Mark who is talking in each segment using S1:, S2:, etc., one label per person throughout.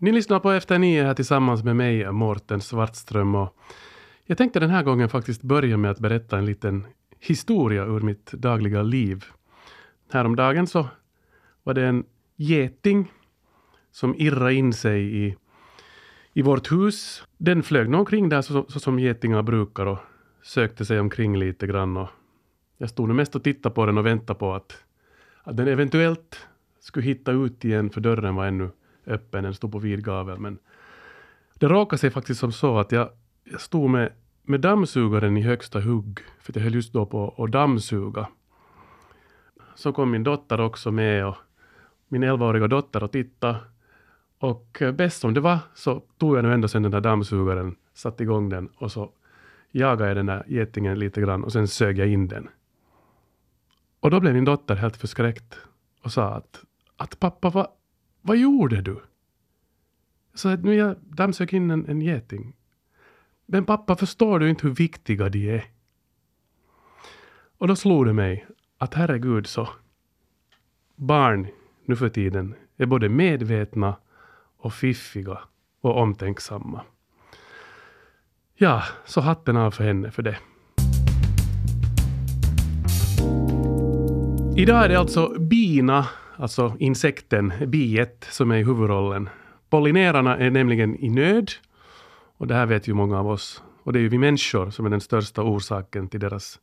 S1: Ni lyssnar på Efter nio här tillsammans med mig, Mårten Svartström. Och jag tänkte den här gången faktiskt börja med att berätta en liten historia ur mitt dagliga liv. Häromdagen så var det en geting som irrade in sig i, i vårt hus. Den flög nog omkring där så, så som getingar brukar och sökte sig omkring lite grann. Och jag stod nu mest och tittade på den och väntade på att, att den eventuellt skulle hitta ut igen, för dörren var ännu öppen, den stod på vid gavel. Men det råkade sig faktiskt som så att jag, jag stod med, med dammsugaren i högsta hugg, för jag höll just då på att dammsuga. Så kom min dotter också med och min 11-åriga dotter och tittade. Och bäst som det var så tog jag nu ändå sen den där dammsugaren, satte igång den och så jagade jag den där getingen lite grann och sen sög jag in den. Och då blev min dotter helt förskräckt och sa att, att pappa, vad, vad gjorde du? Så att nu jag dammsög in en, en geting. Men pappa, förstår du inte hur viktiga de är? Och då slog det mig att herregud så barn nu för tiden är både medvetna och fiffiga och omtänksamma. Ja, så hatten av för henne för det. Idag är det alltså bina, alltså insekten, biet, som är i huvudrollen. Pollinerarna är nämligen i nöd. Och det här vet ju många av oss. Och det är ju vi människor som är den största orsaken till deras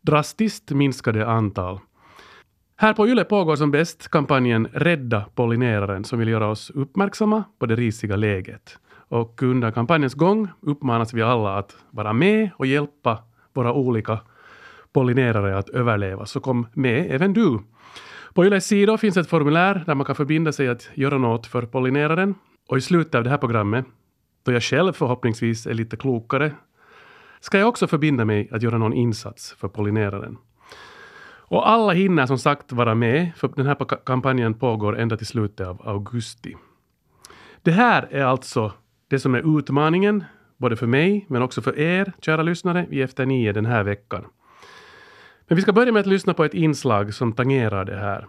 S1: drastiskt minskade antal. Här på YLE pågår som bäst kampanjen Rädda pollineraren som vill göra oss uppmärksamma på det risiga läget. Och under kampanjens gång uppmanas vi alla att vara med och hjälpa våra olika pollinerare att överleva. Så kom med även du. På Yles sida finns ett formulär där man kan förbinda sig att göra något för pollineraren. Och i slutet av det här programmet, då jag själv förhoppningsvis är lite klokare, ska jag också förbinda mig att göra någon insats för pollineraren. Och alla hinner som sagt vara med, för den här kampanjen pågår ända till slutet av augusti. Det här är alltså det som är utmaningen, både för mig men också för er, kära lyssnare, i Efter nio den här veckan. Men vi ska börja med att lyssna på ett inslag som tangerar det här.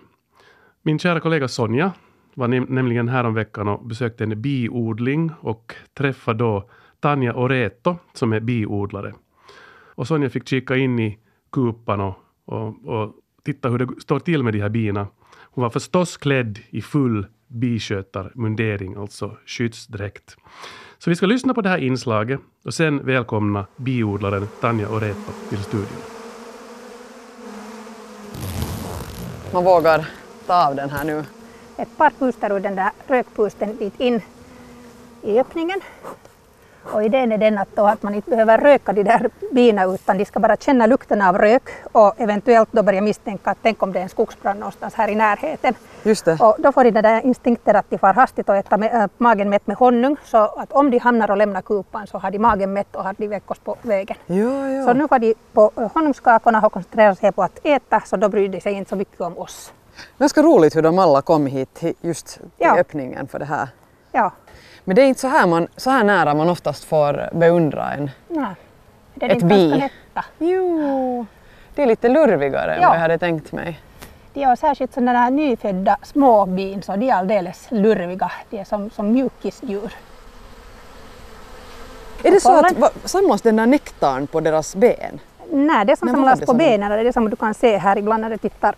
S1: Min kära kollega Sonja var nämligen häromveckan och besökte en biodling och träffade då Tanja Oreto som är biodlare. Och Sonja fick kika in i kupan och, och, och titta hur det står till med de här bina. Hon var förstås klädd i full biskötarmundering, alltså skyddsdräkt. Så vi ska lyssna på det här inslaget och sen välkomna biodlaren Tanja Oreto till studion.
S2: Man vågar ta av den här nu.
S3: Ett par pustar ur den där rökpusten dit in i öppningen. Och idén är den att, då att man inte behöver röka de där bina utan de ska bara känna lukten av rök och eventuellt då börja misstänka att tänk om det är en skogsbrand någonstans här i närheten.
S2: Just det.
S3: Och då får de den där instinkter att de far hastigt och äta med, äh, magen mätt med honung så att om de hamnar och lämnar kupan så har de magen mätt och har de veckos på vägen.
S2: Ja, ja.
S3: Så nu var de på honungskakorna och koncentrerade sig på att äta så då bryr de sig inte så mycket om oss.
S2: Ganska roligt hur de alla kom hit just till
S3: Ja.
S2: öppningen för det här.
S3: Ja,
S2: Men det är inte så här, man, så här nära man oftast får beundra en.
S3: nej. Det är
S2: Ett
S3: inte
S2: bi.
S3: nätta.
S2: Jo, det är lite lurvigare än
S3: Ja.
S2: vad jag hade tänkt mig.
S3: De är särskilt sådana där nyfödda små bin så de är alldeles lurviga. De är som, som mjukisdjur.
S2: Är det så att va, samlas den där nektarn på deras ben?
S3: Nej, det som samlas
S2: det
S3: på benen det är det som du kan se här ibland när du tittar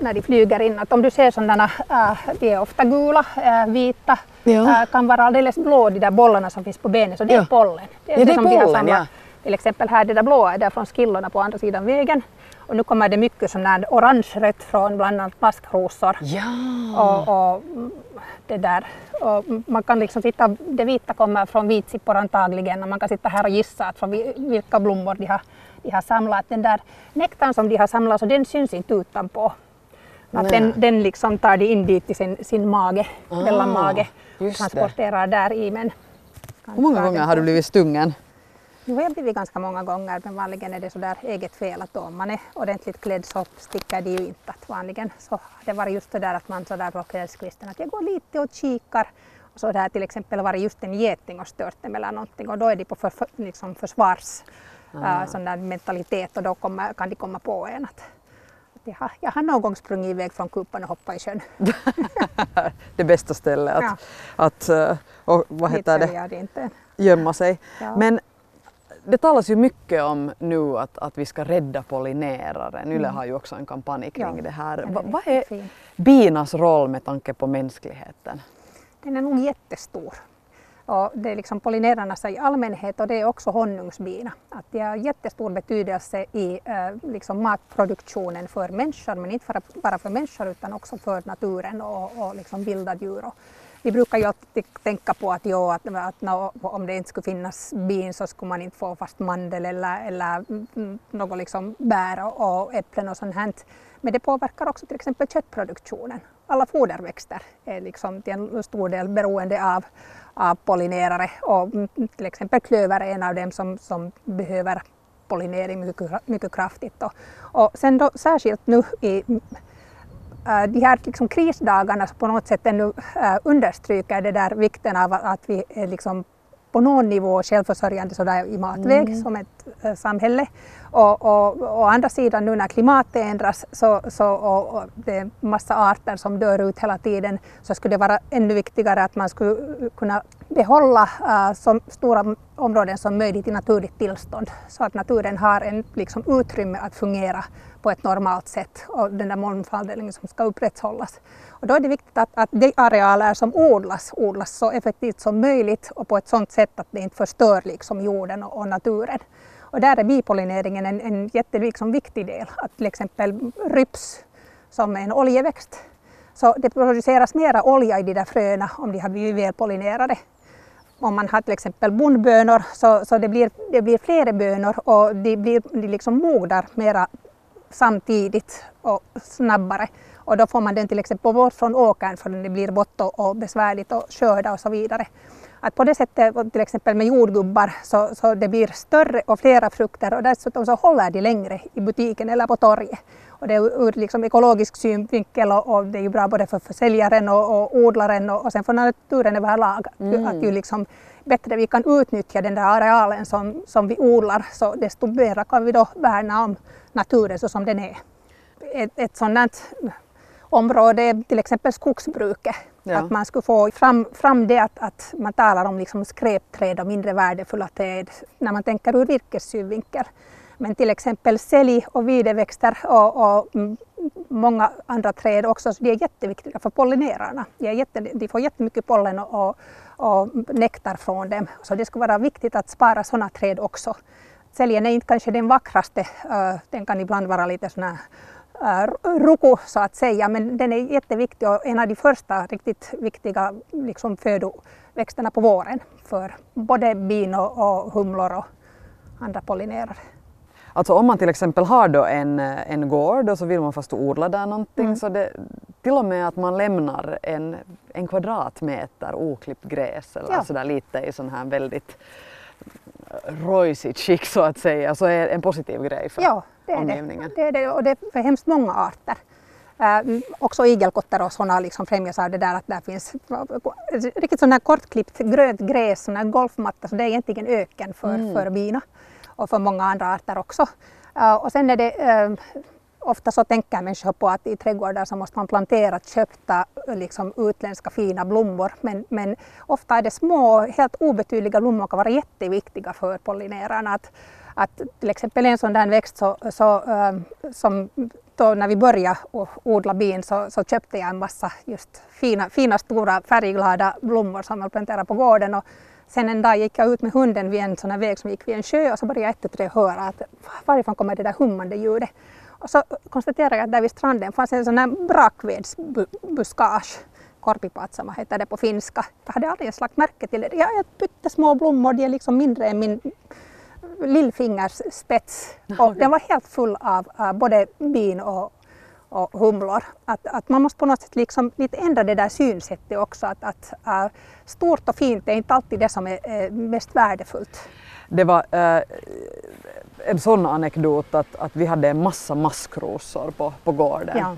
S3: när de flyger in. Att om du ser sådana, äh, de är ofta gula, äh, vita,
S2: Ja.
S3: äh, kan vara alldeles blå de där bollarna som finns på benen. Så det
S2: Ja.
S3: är pollen. Det
S2: Ja, det är
S3: som de har
S2: pollen,
S3: samlat.
S2: ja.
S3: Till exempel här, det där blåa är där från skillorna på andra sidan vägen. Och nu kommer det mycket sån här orange-rött från bland annat maskrosor.
S2: Ja.
S3: Och, och, det där. Och man kan liksom sitta, det vita kommer från vitsippor antagligen och man kan sitta här och gissa att från vi- vilka blommor de har, de har samlat. Den där nektarn som de har samlat så den syns inte utanpå. Att den, den liksom tar de in dit i sin, sin mage,
S2: Ah,
S3: mellanmage,
S2: det.
S3: transporterar där i. Men
S2: Hur många gånger har du blivit stungen?
S3: Har jag blivit ganska många gånger men vanligen är det så där eget fel att om man är ordentligt klädd så sticker det ju inte. Att vanligen så har det varit just det där att man så där på kvällskvisten att jag går lite och kikar och så där till exempel varit just en geting och stört dem eller någonting och då är de på för, för, liksom försvars
S2: Ah.
S3: äh, sån där mentalitet och då kommer, kan de komma på en att jag har, jag har någon gång sprungit iväg från kupan och hoppat i sjön.
S2: det bästa stället att,
S3: Ja.
S2: att eh, och, vad heter det,
S3: det inte.
S2: gömma sig.
S3: Ja.
S2: Men det talas ju mycket om nu att, att vi ska rädda pollineraren. Yle har ju också en kampanj kring
S3: Mm. Ja,
S2: det här. Va, vad är
S3: fin.
S2: binas roll med tanke på mänskligheten?
S3: Den är nog jättestor. Och det är liksom pollinerarna i allmänhet och det är också honungsbina. Att det har jättestor betydelse i eh, liksom matproduktionen för människor, men inte bara, bara för människor utan också för naturen och, och liksom vilda djur. Och vi brukar ju alltid tänka på att, jo, att, att no, om det inte skulle finnas bin så skulle man inte få fast mandel eller, eller mm, något liksom bär och, och äpplen och sånt här. Men det påverkar också till exempel köttproduktionen. Alla foderväxter är liksom till en stor del beroende av, av pollinerare och mm, mm, till exempel klöver är en av dem som, som behöver pollinering mycket, mycket kraftigt. Och, och sen då särskilt nu i äh, de här liksom krisdagarna så på något sätt ännu äh, understryker det där vikten av att, att vi är liksom på någon nivå självförsörjande sådär i matväg som ett äh, samhälle. Och, och, å andra sidan nu när klimatet ändras så, så, och, och det är massa arter som dör ut hela tiden så skulle det vara ännu viktigare att man skulle kunna behålla äh, så stora områden som möjligt i naturligt tillstånd så att naturen har en liksom, utrymme att fungera på ett normalt sätt och den där mångfalden som ska upprätthållas. Och då är det viktigt att, att de arealer som odlas odlas så effektivt som möjligt och på ett sådant sätt att det inte förstör liksom jorden och, och naturen. Och där är bipollineringen en, en jätteviktig liksom viktig del. Att till exempel ryps som är en oljeväxt så det produceras mera olja i de där fröna om de har blivit välpollinerade. Om man har till exempel bondbönor så, så det, blir, det blir flera bönor och de, blir, de liksom mognar mera samtidigt och snabbare. Och då får man den till exempel bort från åkern för det blir bort och, och besvärligt att skörda och så vidare. Att på det sättet, och till exempel med jordgubbar, så, så det blir större och flera frukter och dessutom så håller de längre i butiken eller på torget. Och det är ur liksom ekologisk synvinkel och, och det är ju bra både för försäljaren och, och odlaren och, och sen för naturen överlag.
S2: Mm.
S3: Att ju liksom bättre vi kan utnyttja den där arealen som, som vi odlar så desto mer kan vi då värna om naturen så som den är. Ett, ett sådant område är till exempel skogsbruket.
S2: Ja.
S3: Att man skulle få fram, fram det att, att man talar om liksom skräpträd och mindre värdefulla träd när man tänker ur virkessynvinkel. Men till exempel sälj och videväxter och, och många andra träd också, så de är jätteviktiga för pollinerarna. De, är jätte, de får jättemycket pollen och, och, och nektar från dem. Så det skulle vara viktigt att spara sådana träd också. Säljen är inte kanske den vackraste, eh, den kan ibland vara lite sån här äh, ruko så att säga, men den är jätteviktig och en av de första riktigt viktiga liksom, födoväxterna på våren för både bin och, och humlor och andra pollinerare.
S2: Alltså om man till exempel har då en, en gård och så vill man fast odla där någonting
S3: Mm.
S2: så det till och med att man lämnar en, en kvadratmeter oklippt gräs eller
S3: Ja.
S2: sådär lite i sån här väldigt rojsigt skick så att säga så är en positiv grej för
S3: Ja, det är
S2: omgivningen.
S3: det. det, är det och det är för hemskt många arter. Äh, också igelkottar och sådana liksom främjas av det där att där finns riktigt här kortklippt grönt gräs, här golfmatta, så det är egentligen öken för,
S2: Mm.
S3: för bina och för många andra arter också. Äh, och sen är det äh, ofta så tänker människor på att i trädgårdar så måste man plantera köpta liksom, utländska fina blommor men, men ofta är det små, helt obetydliga blommor kan vara jätteviktiga för pollinerarna. Att, att till exempel en sån där växt så, så, eh, som då när vi började odla bin så, så köpte jag en massa just fina, fina stora färgglada blommor som jag planterade på gården. Och sen en dag gick jag ut med hunden vid en sån här väg som gick vid en sjö och så började jag ett höra att varifrån kommer det där hummande ljudet. Och så konstaterade jag att där vid stranden fanns en sån här brakvedsbuskage. Korpipatsama heter det på finska. Jag hade aldrig ens lagt märke till det. Jag har pyttesmå blommor, de är liksom mindre än min lillfingers spets. Och den var helt full av både bin och, och humlor. Att, att man måste på något sätt liksom lite ändra det där synsättet också. Att, att uh, stort och fint är inte alltid det som är, är mest värdefullt.
S2: Det var eh, en sån anekdot att, att vi hade en massa maskrosor på, på gården.
S3: Ja.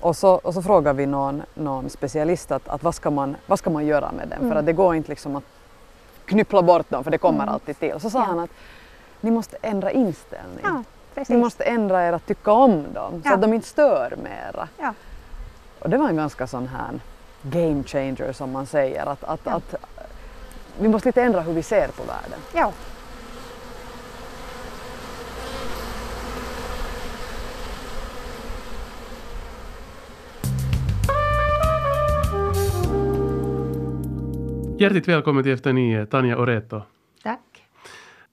S2: Och så, och så frågade vi någon, någon specialist att, att vad, ska man, vad ska man göra med den? För att det går inte liksom att knyppla bort dem för det kommer alltid till. Så sa
S3: Ja.
S2: han att ni måste ändra inställning.
S3: Ja. Precis.
S2: Ni måste ändra er att tycka om dem så
S3: Ja.
S2: att de inte stör mera.
S3: Ja.
S2: Och det var en ganska sån här game changer som man säger. Att, att,
S3: Ja.
S2: att vi måste lite ändra hur vi ser på världen.
S3: Ja.
S1: Hjärtligt välkommen till Efter nio, Tanja Oreto.
S3: Tack.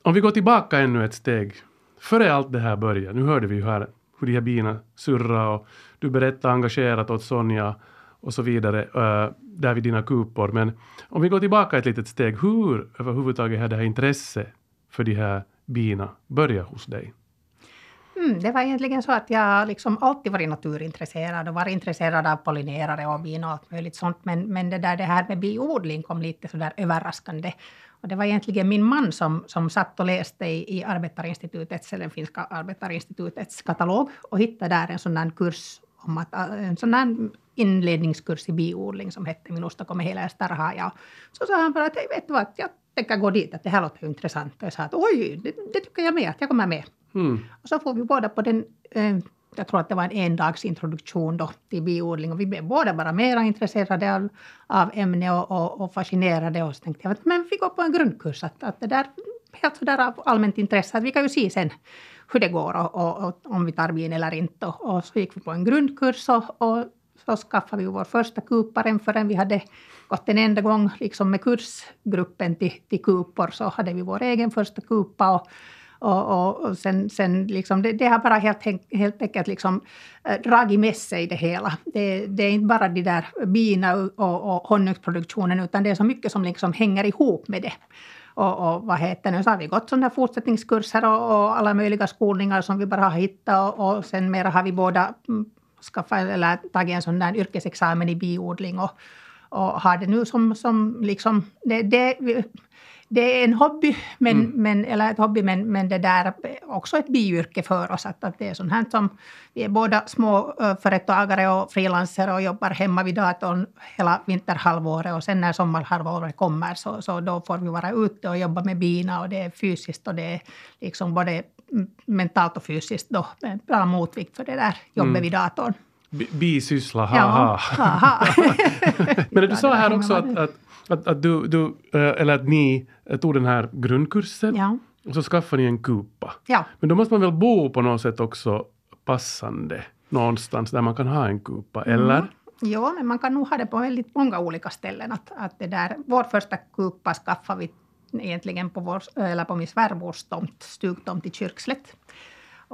S1: Om vi går tillbaka ännu ett steg. Före allt det här började, nu hörde vi ju här hur de här bina surra och du berättade engagerat åt Sonja och så vidare uh, där vid dina kupor. Men om vi går tillbaka ett litet steg, hur överhuvudtaget har det här intresset för de här bina börjat hos dig?
S3: Mm, det var egentligen så att jag liksom alltid varit naturintresserad och varit intresserad av pollinerare och bin och allt möjligt sånt. Men, men det, där, det här med biodling kom lite sådär överraskande. Och det var egentligen min man som, som satt och läste i, i Arbetarinstitutets, eller finska Arbetarinstitutets katalog och hittade där en sån där kurs om att, en sån där inledningskurs i biodling som hette Minusta kommer hela starha. Så sa han bara att vet du vad, jag tänker gå dit, att det här låter ju intressant. Och jag sa att oj, det, det tycker jag med, att jag kommer med.
S1: Mm.
S3: Och så får vi båda på den, eh, jag tror att det var en endagsintroduktion då till biodling. Och vi blev båda bara mera intresserade av, av ämnet och, och, och fascinerade och så tänkte jag att men vi går på en grundkurs. Att, att det där helt sådär av allmänt intresse. Att vi kan ju se sen hur det går och, och, och om vi tar bin eller inte. Och, och så gick vi på en grundkurs och, och så skaffade vi vår första kuparen förrän vi hade gått en enda gång liksom med kursgruppen till, till kupor så hade vi vår egen första kupa. Och och, och, och sen, sen liksom, det, det har bara helt, helt enkelt liksom, äh, dragit med sig det hela. Det, det är inte bara de där bina och, och honungsproduktionen utan det är så mycket som liksom hänger ihop med det. Och, och vad heter nu, så har vi gått sådana fortsättningskurser och, och alla möjliga skolningar som vi bara har hittat och, och sen mera har vi båda mm, skaffat eller tagit en sån där yrkesexamen i biodling och, och har det nu som, som liksom, det, det, det är en hobby, men,
S1: Mm.
S3: men, eller ett hobby, men, men det där är också ett biyrke för oss. Att, att det är sånt här som, vi är båda små uh, företagare och frilansare och jobbar hemma vid datorn hela vinterhalvåret och sen när sommarhalvåret kommer så, så då får vi vara ute och jobba med bina och det är fysiskt och det är liksom både mentalt och fysiskt då en bra motvikt för det där jobbet
S1: Mm.
S3: vid datorn.
S1: Bi- Bisyssla,
S3: Ja,
S1: haha.
S3: haha.
S1: Men du sa här också att, att, att, att du, du, eh, eller att ni eh, tog den här grundkursen
S3: Ja,
S1: och så skaffade ni en kupa.
S3: ja.
S1: Men då måste man väl bo på något sätt också passande någonstans där man kan ha en kupa, eller?
S3: Jo, men man kan nog ha det på väldigt många olika ställen. Att, att det där, vår första kupa skaffade vi egentligen på, vår, eller på min svärmors tomt, stugtomt i Kyrkslätt.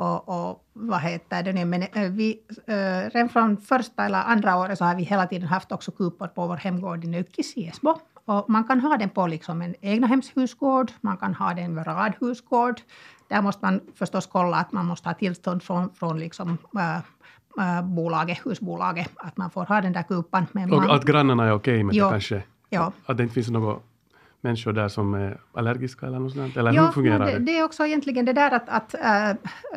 S3: Och, och vad heter det nu, men eh, vi, äh, redan från första eller andra året så har vi hela tiden haft också kupor på vår hemgård i Nökkis i Esbo. Och man kan ha den på liksom en egnahemshusgård, man kan ha den vid radhusgård. Där måste man förstås kolla att man måste ha tillstånd från, från liksom, äh, äh, bolaget, husbolaget, att man får ha den där kupan. Men man,
S1: Och att grannarna är okej med
S3: Jo.
S1: det kanske?
S3: ja.
S1: Att det inte finns några människor där som är allergiska eller något sånt? Eller
S3: Ja,
S1: hur fungerar det?
S3: det? Det är också egentligen det där att, att äh,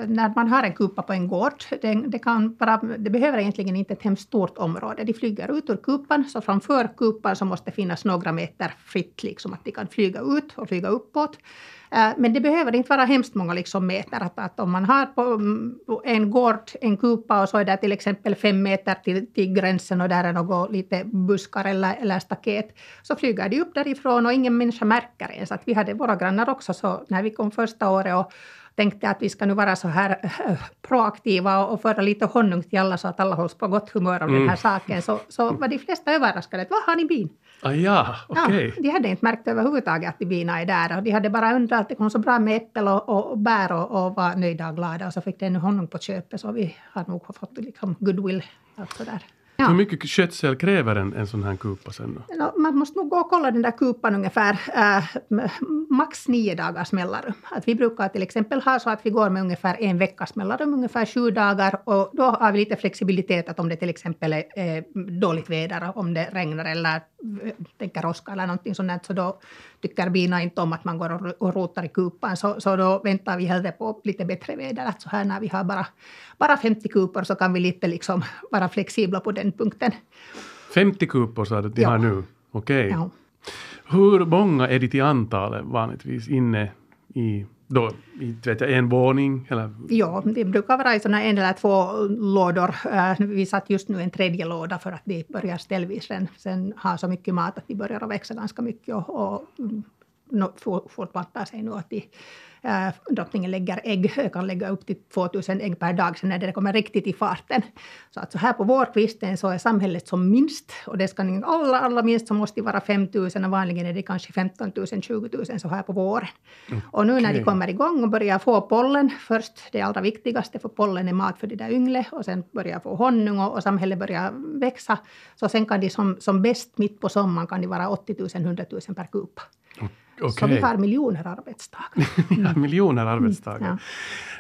S3: när man har en kupa på en gård, det, det, kan bara, det behöver egentligen inte ett hemskt stort område. De flyger ut ur kupan, så framför kupan så måste det finnas några meter fritt, liksom att de kan flyga ut och flyga uppåt. Äh, men det behöver inte vara hemskt många liksom meter. Att, att om man har på mm, en gård en kupa och så är det till exempel fem meter till, till gränsen och där är något lite buskar eller, eller staket, så flyger de upp därifrån och ingen människa märker ens. Att vi hade våra grannar också, så när vi kom första året och tänkte att vi ska nu vara så här äh, proaktiva och föra lite honung till alla så att alla hålls på gott humör av den
S1: Mm.
S3: här saken, så, så var de flesta överraskade. Vad har ni bin?
S1: Ah, ja, okej.
S3: Ja, de hade inte märkt överhuvudtaget att bina är där. Och de hade bara undrat att det kom så bra med äppel och, och, bär och, och var nöjda och glada. Och så fick de ännu honung på köpet så vi har nog fått liksom goodwill. Allt sådär. Ja.
S1: Hur mycket skötsel kräver en, en sån här kupa sen då?
S3: Nå, man måste nog gå och kolla den där kupan ungefär äh, max nio dagars mellanrum. Att vi brukar till exempel ha så att vi går med ungefär en veckas mellanrum, ungefär sju dagar. Och då har vi lite flexibilitet att om det till exempel är eh, dåligt väder, om det regnar eller tänker åska eller någonting sånt, så då tycker bina inte om att man går och, rotar i kupan. Så, så då väntar vi hellre på lite bättre väder. Att så här när vi har bara, bara 50 kupor så kan vi lite liksom vara flexibla på den punkten.
S1: 50 kupor sa du att de
S3: Ja.
S1: har nu? Okej.
S3: Ja.
S1: Hur många är de till antalet vanligtvis inne i, då, inte vet jag, en våning? Eller?
S3: Ja, det brukar vara i såna en eller två lådor. Äh, vi satt just nu en tredje låda för att de börjar ställvis sen, sen ha så mycket mat att de börjar att växa ganska mycket och, och mm, fortplantar sig nu att de, drottningen lägger ägg, kan lägga upp till 2000 ägg per dag sen när det kommer riktigt i farten. Så att så här på vårkvisten så är samhället som minst och det ska allra, allra minst så måste det vara 5000 och vanligen är det kanske 15 000, 20 000 så här på våren. Och nu när de kommer igång och börjar få pollen, först det allra viktigaste för pollen är mat för de där yngle och sen börjar få honung och, och samhället börjar växa. Så sen kan de som, som bäst mitt på sommaren kan de vara 80 000, 100 000 per kupa.
S1: Okej.
S3: vi har miljoner arbetsdagar.
S1: ja, miljoner arbetsdagar.
S3: ja.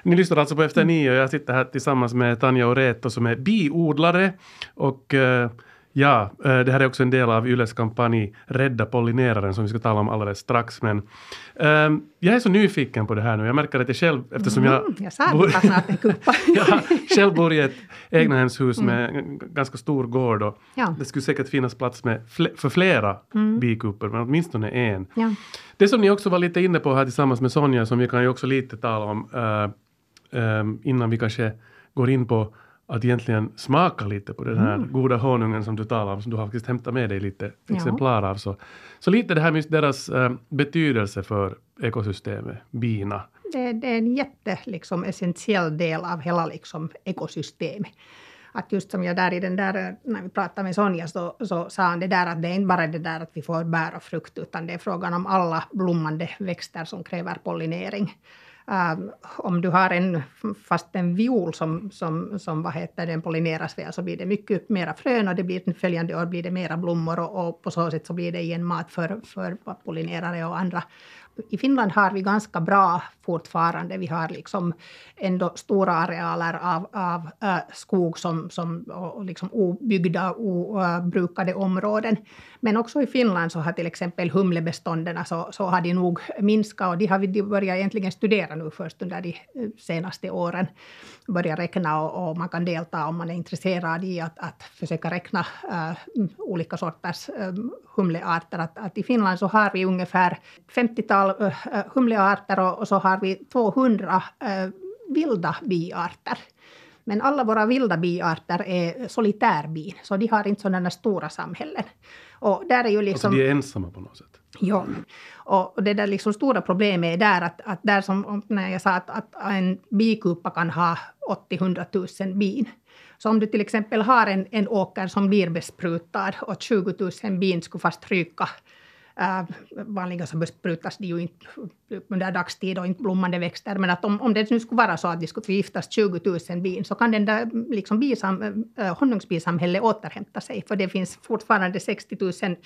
S1: Ni lyssnar alltså på Efter nio och jag sitter här tillsammans med Tanja Oreto som är biodlare. Och eh, ja, eh, det här är också en del av Yles kampanj Rädda pollineraren som vi ska tala om alldeles strax. Men eh, jag är så nyfiken på det här nu. Jag märker att jag själv, eftersom jag...
S3: Mm, jag sa kupa.
S1: jag själv bor i ett egnahemshus med en ganska stor gård och
S3: Ja.
S1: det skulle säkert finnas plats med fle- för flera bikupor, men åtminstone en.
S3: Ja.
S1: Det som ni också var lite inne på här tillsammans med Sonja, som vi kan ju också lite tala om eh, eh, innan vi kanske går in på att egentligen smaka lite på den här goda honungen som du talar om, som du har faktiskt hämtat med dig lite
S3: Ja.
S1: exemplar av. Så, så lite det här med deras eh, betydelse för ekosystemet, bina.
S3: Det, det är en jätte, liksom, essentiell del av hela liksom, ekosystemet. Att just som jag där i den där, när vi pratade med Sonja så, så sa han det där att det är inte bara det där att vi får bär och frukt utan det är frågan om alla blommande växter som kräver pollinering. Um, om du har en, fast en viol som, som, som vad heter den pollineras väl så blir det mycket mera frön och det blir följande år blir det mera blommor och, och på så sätt så blir det igen mat för, för pollinerare och andra. I Finland har vi ganska bra fortfarande. Vi har liksom ändå stora arealer av, av äh, skog som, som, och liksom obyggda, obrukade områden. Men också i Finland så har till exempel humlebestånden så, så har de nog minskat och de har vi börjat egentligen studera nu först under de eh, senaste åren. Börja räkna och, och man kan delta om man är intresserad i att, att försöka räkna äh, olika sorters äh, humlearter. Att, att I Finland så har vi ungefär 50-tal äh, humlearter och, och så har vi 200 äh, vilda biarter. Men alla våra vilda biarter är solitärbin, så de har inte sådana stora samhällen. Och där är ju liksom...
S1: Alltså de är ensamma på något sätt.
S3: Ja, och det där liksom stora problemet är där att, att där som om- när jag sa att, att en bikupa kan ha 80-100 000 bin. Så om du till exempel har en, en åker som blir besprutad och 20 000 bin skulle fast ryka äh, vanligen så besprutas de ju inte under dagstid och inte blommande växter. Men att om, om det nu skulle vara så att det skulle förgiftas 20 000 bin så kan den där liksom bisam, äh, honungsbisamhället återhämta sig. För det finns fortfarande 60 000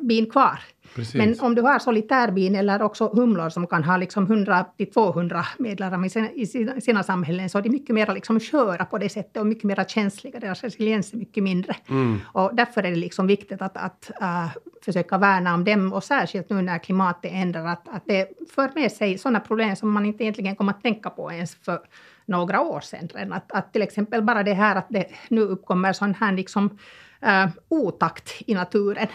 S3: bin kvar.
S1: Precis.
S3: Men om du har solitärbin eller också humlor som kan ha liksom 100 till 200 medlemmar i sina, samhällen så är de mycket mer liksom sköra på det sättet och mycket mer känsliga. Deras resiliens är mycket mindre.
S1: Mm.
S3: Och därför är det liksom viktigt att, att äh, försöka värna om dem och särskilt nu när klimatet ändrar att, att det för med sig sådana problem som man inte egentligen kommer att tänka på ens för några år sedan. Att, att till exempel bara det här att det nu uppkommer sån här liksom, äh, otakt i naturen.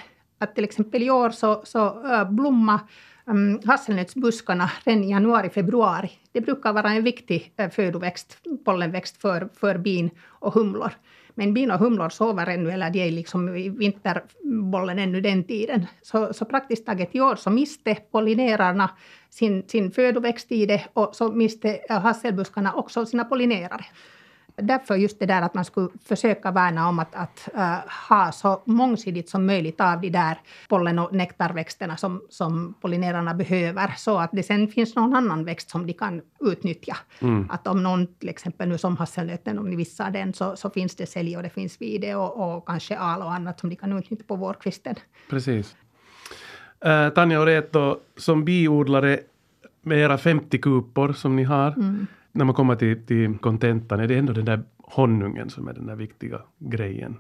S3: Att till exempel i år så, så äh, blomma um, hasselnötsbuskarna redan i januari, februari. Det brukar vara en viktig äh, födoväxt, pollenväxt för, för bin och humlor. Men bin och humlor sover ännu, eller de är liksom i vinterbollen ännu den tiden. Så, så praktiskt taget i år så miste pollinerarna sin, sin födoväxt i det och så miste hasselbuskarna också sina pollinerare. Därför just det där att man skulle försöka värna om att, att äh, ha så mångsidigt som möjligt av de där pollen och nektarväxterna som, som pollinerarna behöver, så att det sen finns någon annan växt som de kan utnyttja. Att om någon, till exempel nu som hasselnöten, om ni vissar den, så, så finns det sälj och det finns vide och, och kanske al och annat som de kan utnyttja på vårkvisten.
S1: Precis. Uh, Tanja Oreto, som biodlare med era 50 kupor som ni har, när man kommer till, till kontentan, är det ändå den där honungen som är den där viktiga grejen?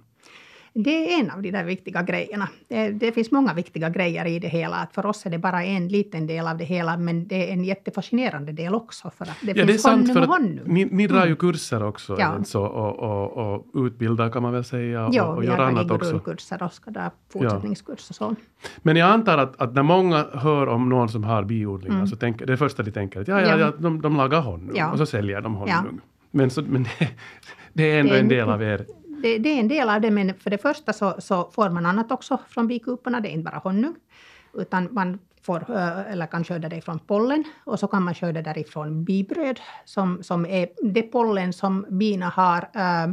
S3: Det är en av de där viktiga grejerna. Det, det, finns många viktiga grejer i det hela. Att för oss är det bara en liten del av det hela, men det är en jättefascinerande del också. För att det
S1: ja,
S3: finns
S1: det är
S3: honung och honung.
S1: ni, ni drar ju kurser också
S3: Ja.
S1: ja. så, och, och, och utbildar kan man väl säga och,
S3: Ja,
S1: och
S3: vi
S1: gör
S3: har
S1: annat också.
S3: grundkurser och ska dra fortsättningskurs och så.
S1: Men jag antar att, att när många hör om någon som har biodlingar så tänker det första de tänker att ja, ja,
S3: Mm. Ja.
S1: de, de lagar honung och så säljer de honung. Men, så, men det, det är ändå en- del av er.
S3: Det, det är en del av det, men för det första så, så får man annat också från bikuporna. Det är inte bara honung, utan man får, eh, eller kan skörda det från pollen och så kan man skörda därifrån bibröd som, som är det pollen som bina har eh,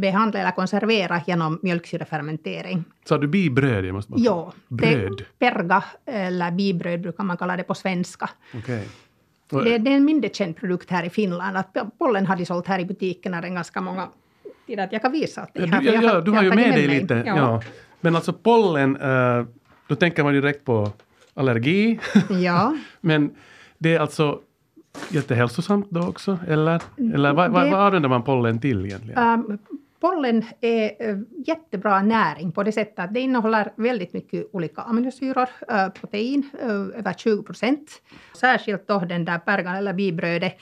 S3: behandlat eller konserverat genom mjölksyrefermentering.
S1: Sa du bibröd? Jag måste bara...
S3: Ja,
S1: Bröd?
S3: Perga eller bibröd brukar man kalla det på svenska.
S1: Och-
S3: Det, det är en mindre känd produkt här i Finland. Att pollen har de sålt här i butikerna redan ganska många tider. Jag kan visa åt dig
S1: Ja,
S3: här,
S1: du, ja,
S3: jag
S1: ja, du har ju
S3: tagit
S1: med dig
S3: mig.
S1: lite. Ja. Men alltså pollen, eh, då tänker man direkt på allergi.
S3: Ja.
S1: Men det är alltså jättehälsosamt då också? Eller, eller vad,
S3: Det-
S1: vad använder man pollen till egentligen?
S3: Ähm, pollen är äh, jättebra näring på det sättet att det innehåller väldigt mycket olika aminosyror, äh, protein, äh, över 20 procent. Särskilt då den där pergan eller bibrödet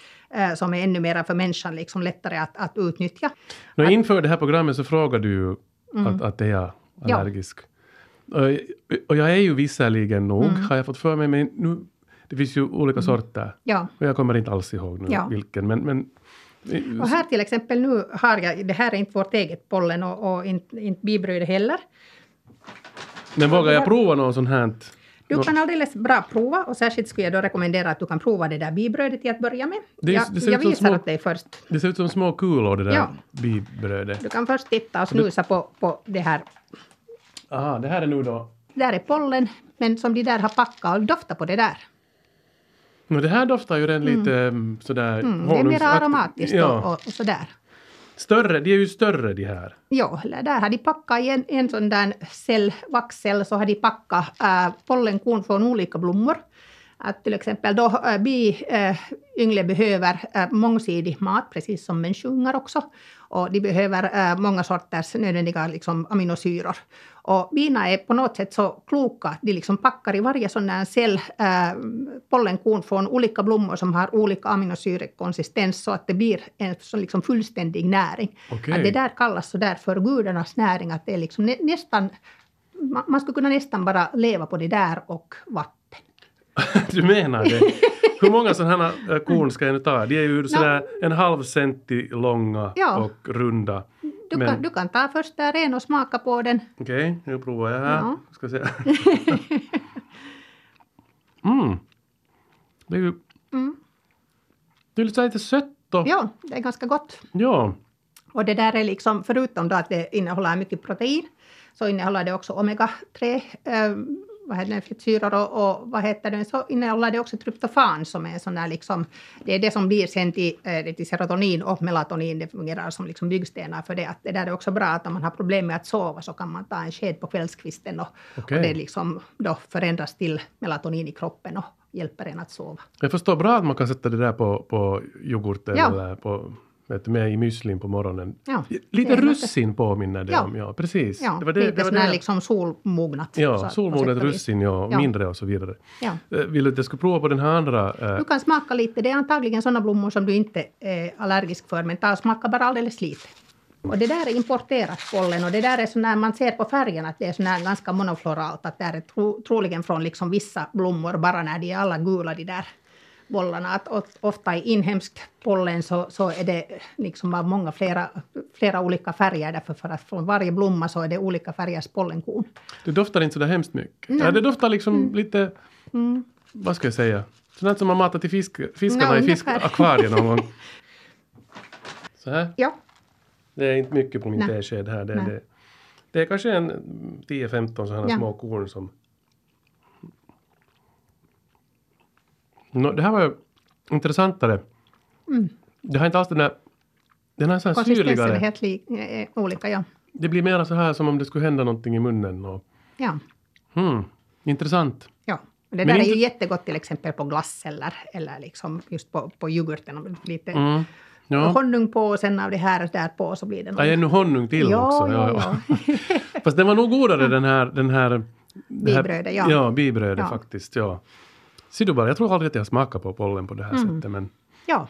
S3: som är ännu mer för människan liksom lättare att, att utnyttja.
S1: Nå, inför det här programmet så frågade du ju
S3: Mm.
S1: att, att är jag allergisk. Och, och jag är ju visserligen nog,
S3: Mm.
S1: har jag fått för mig, men nu, det finns ju olika sorter.
S3: Ja.
S1: Och jag kommer inte alls ihåg nu
S3: Ja.
S1: vilken. Men, men,
S3: Och här till exempel nu har jag, det här är inte vårt eget pollen och, och inte, inte bibrödet heller.
S1: men vågar jag prova något sånt här?
S3: Du kan alldeles bra prova och särskilt skulle jag då rekommendera att du kan prova det där bibrödet till att börja med.
S1: Det
S3: jag
S1: det
S3: jag visar
S1: små-
S3: åt dig först.
S1: Det ser ut som små kulor det där
S3: Ja.
S1: bibrödet.
S3: Du kan först titta och snusa på, på det här.
S1: Aha, det här är nu då...
S3: Där är pollen, men som de där har packat och dofta på det där.
S1: Nå, det här doftar ju redan lite mm. sådär...
S3: Mm, det är mer aromatiskt
S1: Ja.
S3: och, och, sådär.
S1: Större, de är ju större de här.
S3: Jo, eller där har de packat i en, en sån där cell, vaxcell, så har de packat äh, pollenkorn från olika blommor. Att till exempel då äh, bi äh, behöver äh, mångsidig mat, precis som människungar också. Och de behöver äh, många sorters nödvändiga liksom, aminosyror. Och bina är på något sätt så kloka att de liksom packar i varje sån där cell äh, pollenkorn från olika blommor som har olika aminosyrekonsistens så att det blir en sån liksom fullständig näring.
S1: Okej.
S3: Att det där kallas så där för gudarnas näring, att det är liksom nä, nästan, man, man skulle kunna nästan bara leva på det där och vatten.
S1: du menar det? Hur många sådana här äh, korn ska jag nu ta? De är ju sådär en halv centi långa
S3: Ja.
S1: och runda.
S3: Du,
S1: Men-
S3: kan, du kan ta först där en och smaka på den.
S1: Okej, nu provar jag här.
S3: Ja.
S1: Ska se. mm. Det är ju...
S3: Mm.
S1: Det är lite, sött och...
S3: Ja, det är ganska gott.
S1: ja.
S3: Och det där är liksom, förutom då att det innehåller mycket protein, så innehåller det också omega-3 eh, vad heter det, fettsyror och, och vad heter det, så innehåller det också tryptofan som är sån där liksom, det är det som blir sen till, eh, till serotonin och melatonin, det fungerar som liksom byggstenar för det. Att det där är också bra att om man har problem med att sova så kan man ta en sked på kvällskvisten och,
S1: Okej.
S3: och det liksom då förändras till melatonin i kroppen och hjälper en att sova.
S1: Jag förstår bra att man kan sätta det där på, på yoghurten
S3: Ja.
S1: eller på, vet med i müslin på morgonen.
S3: Ja,
S1: Lite russin påminner det
S3: Ja.
S1: om. Ja, precis.
S3: Ja,
S1: det var det,
S3: lite
S1: det, var det.
S3: liksom solmognat. så
S1: Ja, solmognat russin, ja,
S3: Ja.
S1: mindre och så vidare.
S3: Ja.
S1: Eh, Vill du att jag ska prova på den här andra? eh,
S3: Du kan smaka lite. Det är antagligen sådana blommor som du inte är allergisk för, men ta och smaka bara alldeles lite. Och det där är importerat pollen och det där är så när man ser på färgen att det är här ganska monofloralt, att det är tro, troligen från liksom vissa blommor, bara när de är alla gula de där bollarna. Att of- ofta i inhemsk pollen så, så är det liksom många flera, flera olika färger, därför för att från varje blomma så är det olika färgers pollenkorn.
S1: Det doftar inte så där hemskt mycket. Ja, det doftar liksom
S3: Mm.
S1: lite, vad ska jag säga, sånt som man matar till fisk, fiskarna
S3: Ja,
S1: i fiskakvariet någon gång. Så här.
S3: Ja,
S1: Det är inte mycket på min
S3: Nej.
S1: tesked här. Det,
S3: Nej.
S1: det, det är kanske en 10-15 sådana
S3: Ja.
S1: små korn som... Nå, det här var ju intressantare. Det har inte alls den där... Den här så här
S3: konsistensen är helt li, eh, olika. Ja.
S1: Det blir mer så här som om det skulle hända någonting i munnen. Och,
S3: Ja.
S1: hmm, intressant.
S3: Ja, det
S1: Men
S3: där är
S1: inte-
S3: ju jättegott till exempel på glass eller, eller liksom just på, på yoghurten. Lite,
S1: Mm. Ja.
S3: honung på och sen av det här där på så blir det
S1: Ja, ännu honung till
S3: Ja,
S1: också.
S3: ja,
S1: Fast den var nog godare den här... Den här det här-
S3: Bibrödet, ja.
S1: Ja, bibrödet
S3: Ja.
S1: faktiskt. Ja. Ser du bara, jag tror aldrig att jag har smakat på pollen på det här
S3: Mm.
S1: sättet. Men
S3: Ja,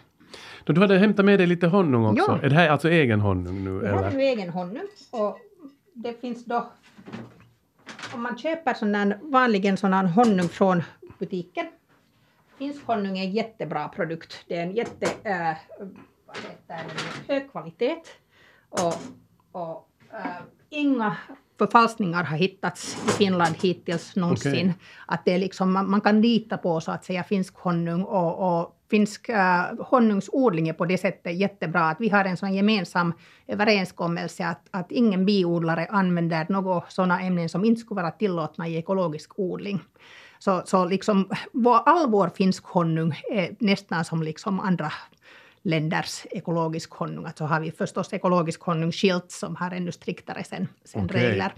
S1: Då du hade hämtat med dig lite honung också.
S3: Ja.
S1: Är det här alltså egen honung nu?
S3: det här är
S1: eller?
S3: ju egen honung och det finns då om man köper sån där, vanligen sån här honung från butiken. Finsk honung är en jättebra produkt. Det är en jätte, äh, vad heter det, hög kvalitet och, och äh, inga förfalskningar har hittats i Finland hittills någonsin.
S1: Okej.
S3: Att det är liksom, man, man kan lita på så att säga finsk honung och, och finsk äh, honungsodling är på det sättet jättebra att vi har en sån gemensam överenskommelse att, att ingen biodlare använder några sådana ämnen som inte skulle vara tillåtna i ekologisk odling. Så, så liksom, all vår finsk honung är nästan som liksom andra länders ekologisk honung. Alltså har vi förstås ekologisk honung skilt som har ännu striktare sen, sen
S1: Okej,
S3: regler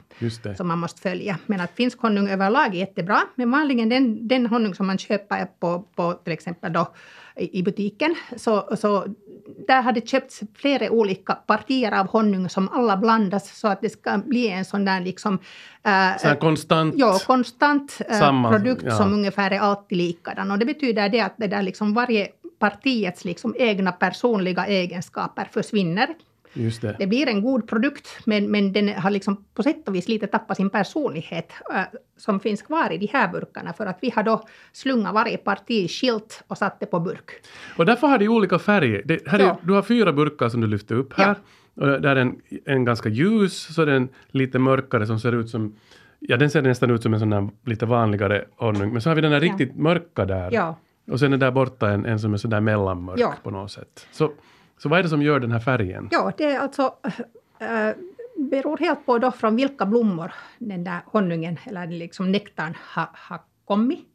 S3: som man måste följa. Men att finsk honung överlag är jättebra. Men vanligen den, den honung som man köper på, på till exempel då i, butiken, så, så där har det köpts flera olika partier av honung som alla blandas så att det ska bli en sån där liksom... äh,
S1: Så här konstant.
S3: Ja, konstant äh,
S1: Samma,
S3: produkt
S1: ja.
S3: som ungefär är alltid likadan. Och det betyder det att det där liksom varje partiets liksom egna personliga egenskaper försvinner.
S1: Just det.
S3: Det blir en god produkt, men, men den har liksom på sätt och vis lite tappat sin personlighet äh, som finns kvar i de här burkarna. För att vi har då slungat varje parti skilt och satt det på burk.
S1: Och därför har de olika färger. Det, här är,
S3: Ja.
S1: Du har fyra burkar som du lyfter upp här. Och där är en, en ganska ljus, så är den lite mörkare som ser ut som Ja, den ser nästan ut som en sån där lite vanligare honung. Men så har vi den här
S3: Ja.
S1: riktigt mörka där.
S3: Ja,
S1: Och sen är där borta en, en som är sådär mellanmörk
S3: Ja.
S1: på något sätt. Så, så vad är det som gör den här färgen?
S3: ja det är alltså äh, beror helt på då från vilka blommor den där honungen eller liksom nektarn har, har kommit.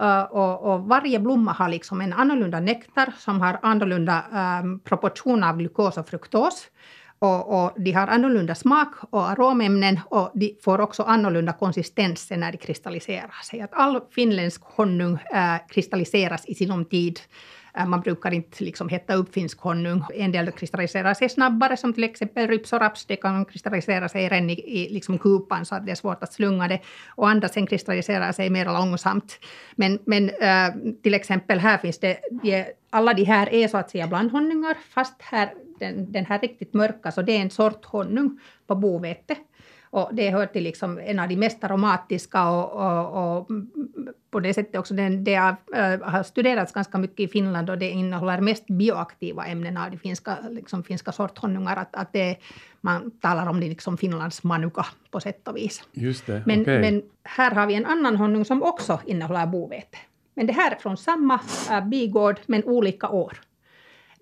S3: Uh, och, och varje blomma har liksom en annorlunda nektar som har annorlunda um, proportion av glukos och fruktos. Och, och de har annorlunda smak och aromämnen och de får också annorlunda konsistens när de kristalliserar sig. Att all finländsk honung äh, kristalliseras i sinom tid. Äh, man brukar inte liksom hetta upp finsk honung. En del kristalliserar sig snabbare, som till exempel ryps och raps. Det kan kristallisera sig redan i, i liksom kupan så att det är svårt att slunga det. Och andra sen kristalliserar sig mer långsamt. Men, men äh, till exempel här finns det, de, alla de här är så att säga blandhonungar, fast här den, den här riktigt mörka, så det är en sort honung på bovete. Och det hör till liksom en av de mest aromatiska och, och, och på det sättet också den, det har, äh, har studerats ganska mycket i Finland och det innehåller mest bioaktiva ämnen av de finska, liksom finska sorthonungar. Att, att det, man talar om det liksom Finlands manuka på sätt och vis.
S1: Just det,
S3: Men,
S1: okej.
S3: men här har vi en annan honung som också innehåller bovete. Men det här är från samma äh, bigård men olika år.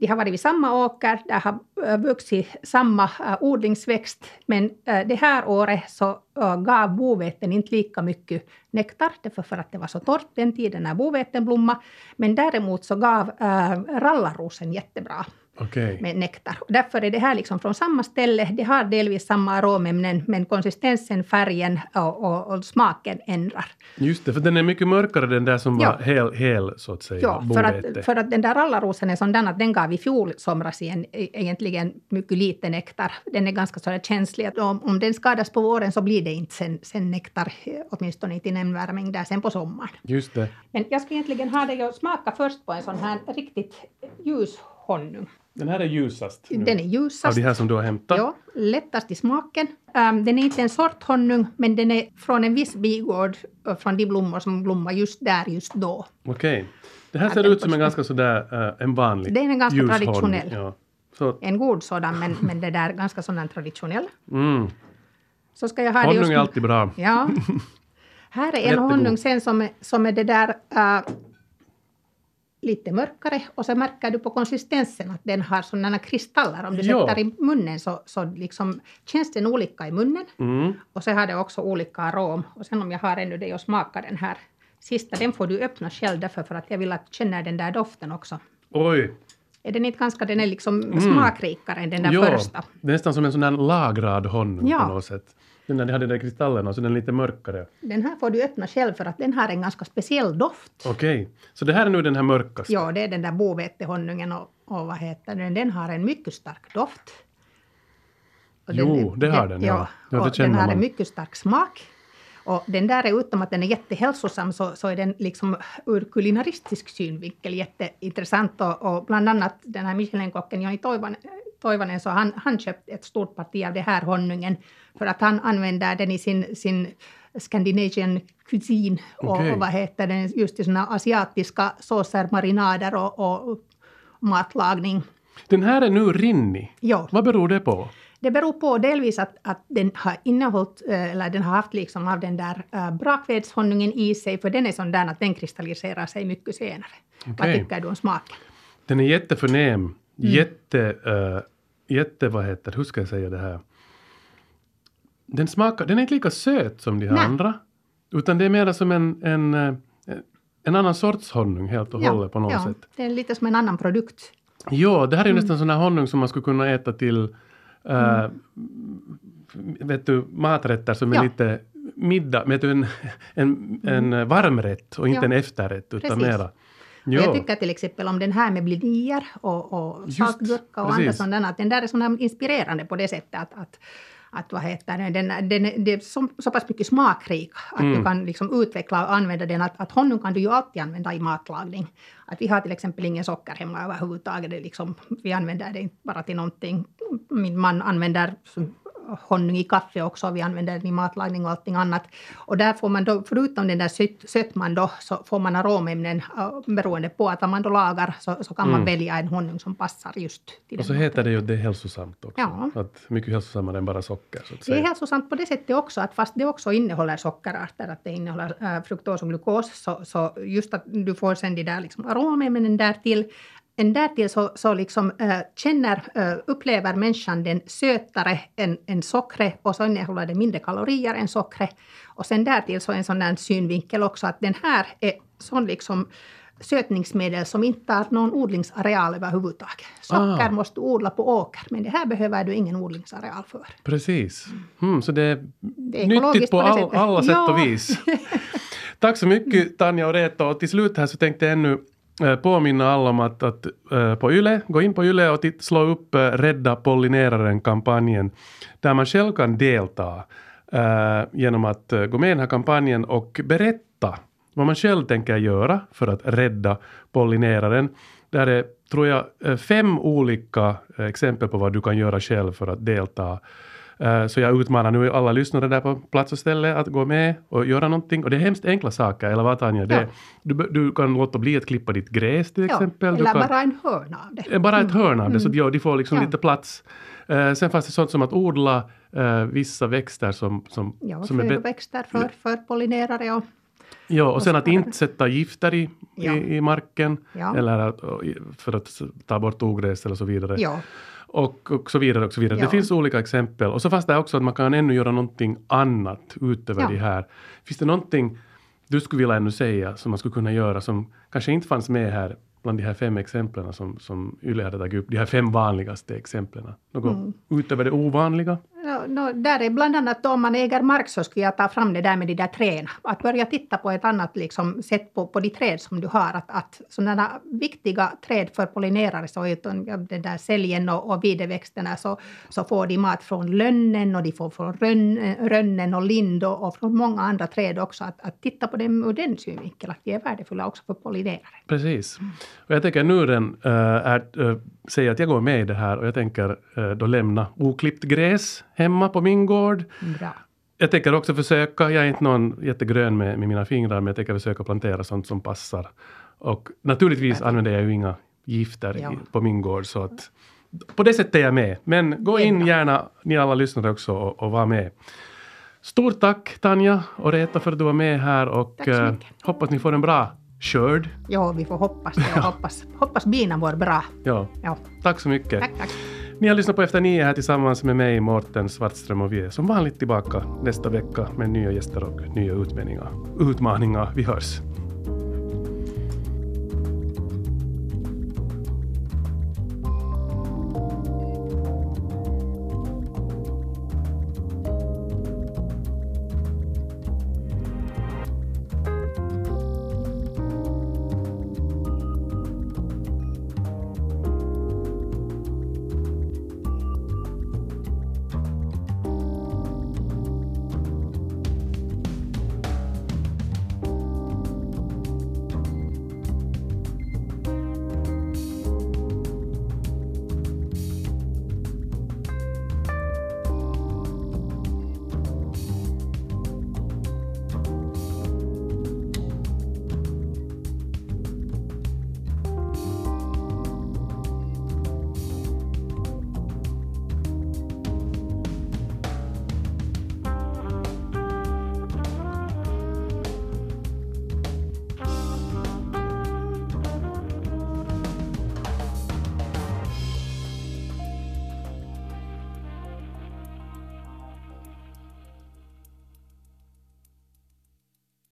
S3: De har varit vid samma åker, där har eh, vuxit samma eh, odlingsväxt, men eh, det här året så gav boveten inte lika mycket nektar, därför för att det var så torrt den tiden när boveten blommade. Men däremot så gav rallarrosen rallarosen jättebra
S1: Okej.
S3: med nektar. Därför är det här liksom från samma ställe. Det har delvis samma aromämnen, men konsistensen, färgen och, och, och smaken ändrar.
S1: Just det, för den är mycket mörkare den där som
S3: Ja.
S1: var hel, hel så att säga,
S3: Ja, för att, för att den där rallarosen är sådan att den gav i fjol somras igen e- egentligen mycket lite nektar. Den är ganska så känslig. Om, om den skadas på våren så blir det inte sen, sen nektar, åtminstone inte i nämnvärda mängder sen på sommaren.
S1: Just det.
S3: Men jag skulle egentligen ha dig att smaka först på en sån här riktigt ljus honung.
S1: Den här är ljusast. nu.
S3: Den är
S1: Av
S3: ljusast.
S1: de här som du har hämtat?
S3: Ja, lättast i smaken. Um, den är inte en sort honung, men den är från en viss bigård, uh, från de blommor som blommar just där, just då.
S1: Okej. Det här ser ut som en ganska sådär, eh, en vanlig
S3: Den är ganska
S1: ljus
S3: traditionell.
S1: Ja. Så,
S3: En god sådan, men, men det där ganska sådan traditionell.
S1: mm.
S3: Så ska jag ha det
S1: Honung är
S3: just...
S1: alltid bra.
S3: Ja. Här är en
S1: Jättegod.
S3: honung sen som är, som är det där uh, lite mörkare och så märker du på konsistensen att den har sådana kristaller. Om du
S1: Ja.
S3: sätter i munnen så, så liksom känns den olika i munnen.
S1: Mm.
S3: Och så har det också olika arom. Och sen om jag har ännu det och smaka den här sista, den får du öppna själv därför för att jag vill att du känner den där doften också.
S1: Oj!
S3: Är den inte ganska, den är liksom smakrikare än den där
S1: Mm. ja,
S3: första.
S1: det är nästan som en sån här lagrad honung
S3: Ja.
S1: på något sätt. Den där, de hade den där kristallen och så den är lite mörkare.
S3: Den här får du öppna själv för att den har en ganska speciell doft.
S1: Okej, så det här är nu den här mörkaste?
S3: Ja, det är den där bovetehonungen och, och vad heter den? Den har en mycket stark doft. Och
S1: Jo, det har den, ja.
S3: Ja,
S1: Ja, det
S3: och den har
S1: man.
S3: en mycket stark smak. Och den där är utom att den är jättehälsosam så, så är den liksom ur kulinaristisk synvinkel jätteintressant. Och, och bland annat den här Michelinkocken Joni Toivonen, Toivonen så han, han köpte ett stort parti av det här honungen för att han använder den i sin, sin Scandinavian cuisine och,
S1: Okej.
S3: och vad heter den, just i såna asiatiska såser, marinader och, och matlagning.
S1: Den här är nu rinnig.
S3: Ja.
S1: Vad beror det på?
S3: Det beror på delvis att, att den har innehållit, eh, eller den har haft liksom av den där uh, brakvedshonungen i sig, för den är sån där att den kristalliserar sig mycket senare. Vad
S1: Okej.
S3: tycker du om smaken?
S1: Den är jätteförnäm.
S3: Mm.
S1: Jätte, uh, jätte, vad heter hur ska jag säga det här? Den smakar, den är inte lika söt som de här
S3: Nej.
S1: andra. Utan det är mer som en, en, eh, en annan sorts honung helt och hållet på något
S3: ja,
S1: sätt.
S3: det är lite som en annan produkt.
S1: Ja, det här är
S3: Mm.
S1: nästan sån här honung som man skulle kunna äta till eh, vet du, maträtter som är
S3: Ja.
S1: lite middag, vet du, en, en, en varmrätt och inte
S3: Ja.
S1: en efterrätt utan
S3: Precis.
S1: mera.
S3: Och jag tycker till exempel om den här med blinier och, och saltgurka och andra sådana, att den där är sån inspirerande på det sättet att, att att vad heter det, den, den, det är så, så pass mycket smakrik att
S1: Mm.
S3: du kan liksom utveckla och använda den. Att, att honung kan du ju alltid använda i matlagning. Att vi har till exempel ingen socker hemma överhuvudtaget. Det liksom, vi använder det inte bara till någonting. Min man använder honung i kaffe också. Vi använder den i matlagning och allting annat. Och där får man då, förutom den där söt, sötman då, så får man aromämnen äh, beroende på att vad man då lagar så, så kan man välja en honung som passar just till
S1: Mm. Och så
S3: den
S1: heter det ju att det är hälsosamt också.
S3: Ja.
S1: Att mycket hälsosammare än bara socker. Så att
S3: Det är
S1: säga.
S3: hälsosamt på det sättet också, att fast det också innehåller sockerarter, att det innehåller äh, fruktos och glukos, så, så just att du får sen de där liksom aromämnen därtill. En därtill så, så liksom, äh, känner, äh, upplever människan den sötare än, än sockret och så innehåller det mindre kalorier än sockret. Och sen därtill så en sån där synvinkel också att den här är sån liksom sötningsmedel som inte har någon odlingsareal överhuvudtaget. Socker
S1: Ah.
S3: måste du odla på åker, men det här behöver du ingen odlingsareal för.
S1: Precis. Mm, så det är,
S3: är
S1: nyttigt på
S3: på det
S1: all, alla sätt och
S3: Ja.
S1: vis. Tack så mycket Tanja och Reto. Och till slut här så tänkte jag ännu Eh, påminna alla om att, att eh, på Yle, gå in på Yle och titt, slå upp eh, Rädda pollineraren-kampanjen där man själv kan delta genom att gå med i den här kampanjen och berätta vad man själv tänker göra för att rädda pollineraren. Där är, tror jag, fem olika exempel på vad du kan göra själv för att delta. Eh, Så jag utmanar nu alla lyssnare där på plats och ställe att gå med och göra någonting. Och det är hemskt enkla saker, eller vad Tanja? Det,
S3: Ja.
S1: du, du kan låta bli att klippa ditt gräs till exempel. du
S3: eller
S1: kan,
S3: bara en hörna av det.
S1: Eh, Bara ett hörn av det, så att ja, de får liksom
S3: Ja.
S1: lite plats. Eh, sen fanns det sånt som att odla eh, vissa växter som, som,
S3: Ja,
S1: som är
S3: födoväxter för, för pollinerare och
S1: Ja, och sen att inte sätta gifter i,
S3: Ja.
S1: i, i marken.
S3: Ja.
S1: Eller att, för att ta bort ogräs eller så vidare.
S3: ja,
S1: Och, och så vidare. och så vidare.
S3: Ja.
S1: Det finns olika exempel. Och så fanns det också att man kan ännu göra någonting annat utöver
S3: Ja.
S1: det här. Finns det någonting du skulle vilja ännu säga som man skulle kunna göra som kanske inte fanns med här bland de här fem exemplen som, som Yle hade tagit upp, de här fem vanligaste exemplen? Något
S3: Mm.
S1: utöver det ovanliga?
S3: No, no, där är bland annat då om man äger mark så skulle jag ta fram det där med de där träden. Att börja titta på ett annat liksom, sätt på, på de träd som du har. Att, att sådana viktiga träd för pollinerare, så den där säljen och, och videväxterna, så, så får de mat från lönnen och de får från rönn, rönnen och lind och, och från många andra träd också. Att, att titta på dem ur den synvinkeln, att de är värdefulla också för pollinerare.
S1: Precis. Och jag tänker nu den, äh, är, eh, äh, säga att jag går med i det här och jag tänker äh, då lämna oklippt gräs hemma på min gård.
S3: Bra.
S1: Jag tänker också försöka, jag är inte någon jättegrön med, med mina fingrar, men jag tänker försöka plantera sånt som passar. Och naturligtvis använder jag ju inga gifter
S3: Ja.
S1: på min gård, så att på det sättet är jag med. Men gå in gärna, ni alla lyssnare också, och, och var med. Stort tack Tanja och Reta för att du var med här och eh, hoppas ni får en bra skörd.
S3: Ja, vi får hoppas det och hoppas, hoppas bina mår bra.
S1: Ja,
S3: Ja,
S1: tack så mycket.
S3: tack, tack.
S1: Ni har lyssnat på Efter nio här tillsammans med mig, Mårten Svartström och vi är som vanligt tillbaka nästa vecka med nya gäster och nya utmaningar. utmaningar. Vi hörs!